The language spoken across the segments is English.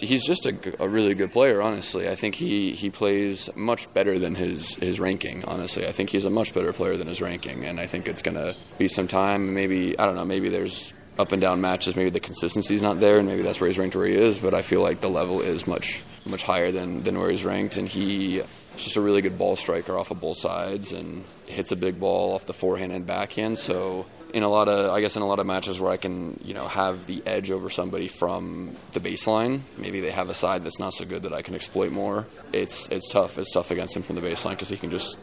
He's just a, a, really good player, honestly. I think he, he plays much better than his, his ranking, honestly. I think he's a much better player than his ranking, and I think it's going to be some time. Maybe, I don't know, maybe there's up and down matches. Maybe the consistency's not there, and maybe that's where he's ranked where he is. But I feel like the level is much much higher than than where he's ranked, and he just a really good ball striker off of both sides and hits a big ball off the forehand and backhand. So in a lot of I guess in a lot of matches where I can you know have the edge over somebody from the baseline, maybe they have a side that's not so good that I can exploit more. It's it's tough. It's tough against him from the baseline because he can just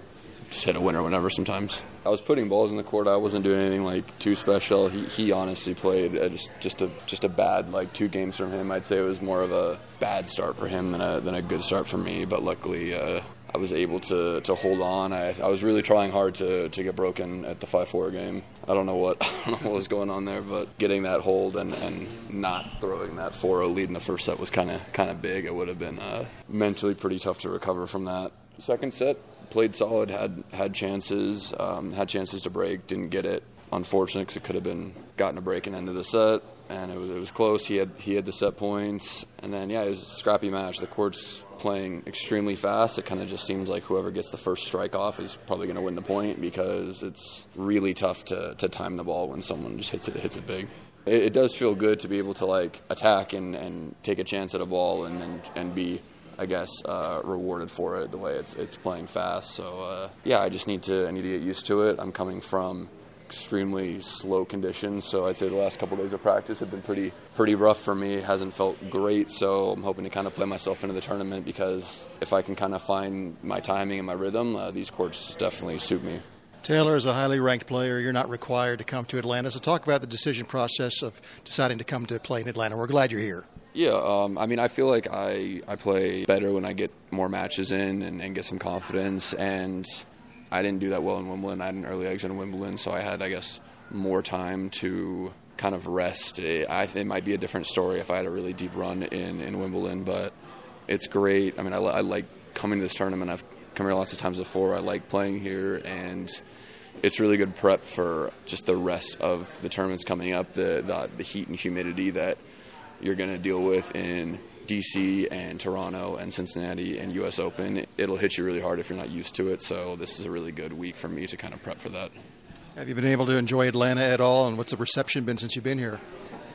just hit a winner whenever sometimes. I was putting balls in the court. I wasn't doing anything like too special. He, he honestly played just just a just a bad like two games from him. I'd say it was more of a bad start for him than a than a good start for me. But luckily, uh, I was able to, to hold on. I, I was really trying hard to, to get broken at the 5 4 game. I don't know what I don't know what was going on there, but getting that hold and, and not throwing that 4 0 lead in the first set was kind of kind of big. It would have been uh, mentally pretty tough to recover from that. Second set, played solid, had had chances, um, had chances to break, didn't get it. Unfortunate because it could have been gotten a break and end of the set, and it was it was close. He had he had the set points, and then yeah, it was a scrappy match. The court's playing extremely fast. It kind of just seems like whoever gets the first strike off is probably going to win the point because it's really tough to, to time the ball when someone just hits it hits it big. It, does feel good to be able to like attack and, and take a chance at a ball and and, and be I guess, uh, rewarded for it the way it's it's playing fast. So uh, yeah, I just need to I need to get used to it. I'm coming from extremely slow conditions, so I'd say the last couple of days of practice have been pretty pretty rough for me. It hasn't felt great, so I'm hoping to kind of play myself into the tournament because if I can kind of find my timing and my rhythm, uh, these courts definitely suit me. Taylor is a highly ranked player. You're not required to come to Atlanta. So, talk about the decision process of deciding to come to play in Atlanta. We're glad you're here. Yeah, um, I mean, I feel like I, I play better when I get more matches in and, and, get some confidence. And I didn't do that well in Wimbledon. I had an early exit in Wimbledon, so I had, I guess, more time to kind of rest. It, I it might be a different story if I had a really deep run in, in Wimbledon, but it's great. I mean, I, I like coming to this tournament. I've come here lots of times before. I like playing here, and it's really good prep for just the rest of the tournaments coming up, the, the, the heat and humidity that – you're going to deal with in DC and Toronto and Cincinnati and US Open, it'll hit you really hard if you're not used to it. So this is a really good week for me to kind of prep for that. Have you been able to enjoy Atlanta at all, and what's the reception been since you've been here?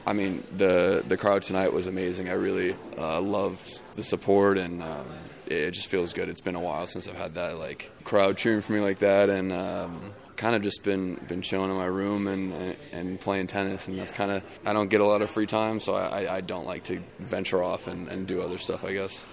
I mean, the the crowd tonight was amazing. I really uh, loved the support, and um, it just feels good. It's been a while since I've had that like crowd cheering for me like that, and um, kind of just been been chilling in my room and, and, and playing tennis, and that's kind of I don't get a lot of free time, so I, I don't like to venture off and, and do other stuff. I guess.